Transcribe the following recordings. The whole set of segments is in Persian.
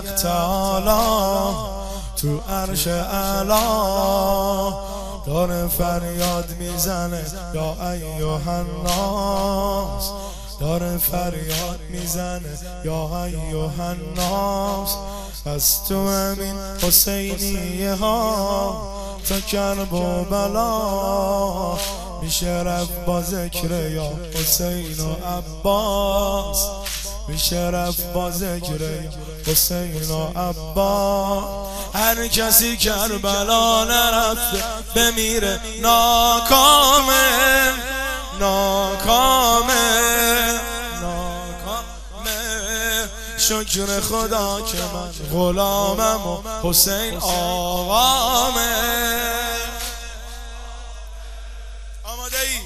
حق تعالی تو عرش علا داره فریاد می‌زنه یا ایوه الناس داره فریاد می‌زنه یا ایوه الناس از تو همین حسینیه ها تا کرب و بلا. میشه رفت با ذکر یا حسین و عباس. میشه رفت با ذکر حسین و عباس هر کسی کربلا نرفته بمیره ناکامه ناکامه شکر خدا که من غلامم و حسین آقامه. آماده ای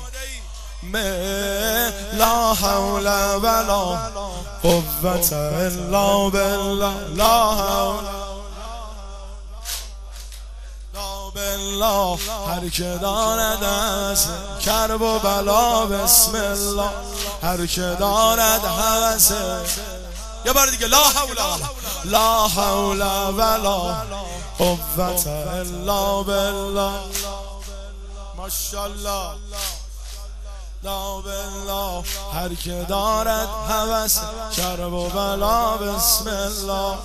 لا حول ولا قوت الا بالله. لا حول بالله. هر که دارد از کرب و بلا بسم الله. هر که دارد حوثه یه بار دیگه. لا حول لا حول ولا قوت الا بالله. ماشاءالله. لا بالله هر که دارد هوس کرب و بلا بسم الله.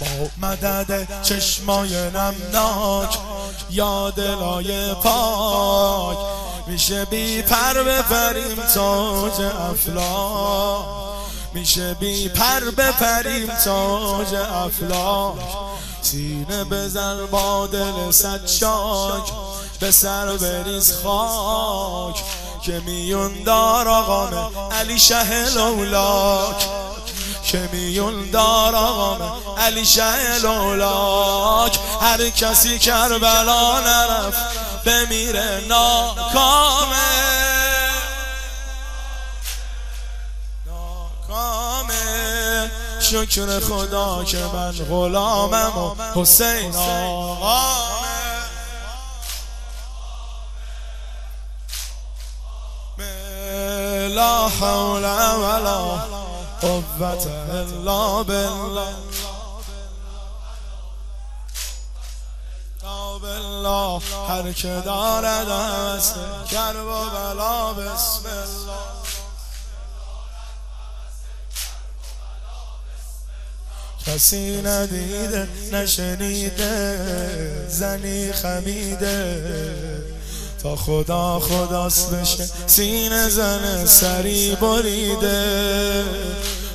با مدد چشمای نمناک یا دلای پاک میشه بی پر بپریم تاج افلاک. میشه بی پر بپریم تاج افلاک. سینه بزن با دل صد شاک به سر بریز خاک که میون دار آقام علی شه لولاک. که میون دار آقام علی شه لولاک. هر کسی کربلا نرفت بمیره ناکامه. شکر خدا که من غلامم و حسین آقامه. لا حول ولا قوة الا بالله. بالله هر که دارد است کرب و بلا بسم الله. کسی ندیده نشنیده زنی خمیده. تا خدا خداست بشه سین زن سری بریده.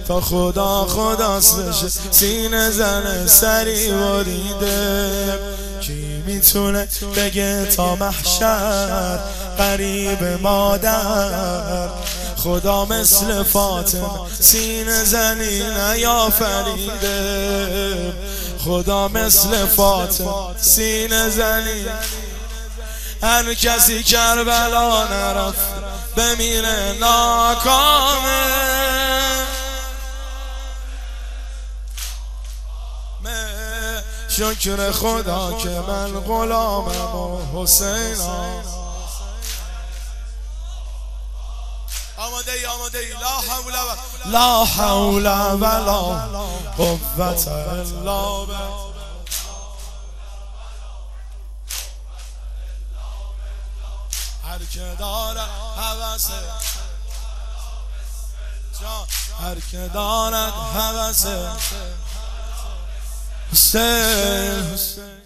تا خدا خداست بشه سین زن سری بریده. کی می‌تونه بگه تا محشر قریب مادر؟ خدا مثل فاطمه. سین زنی نیافریده خدا مثل فاطمه. سین زنی. هر کسی کربلا نرفت بمیره ناکامه. شکر خدا که من غلامم و حسین آماده ای آماده ای. لا حول و لا حول ولا قوت الا هر که داره حوثه هر که دارد حوثه حسین.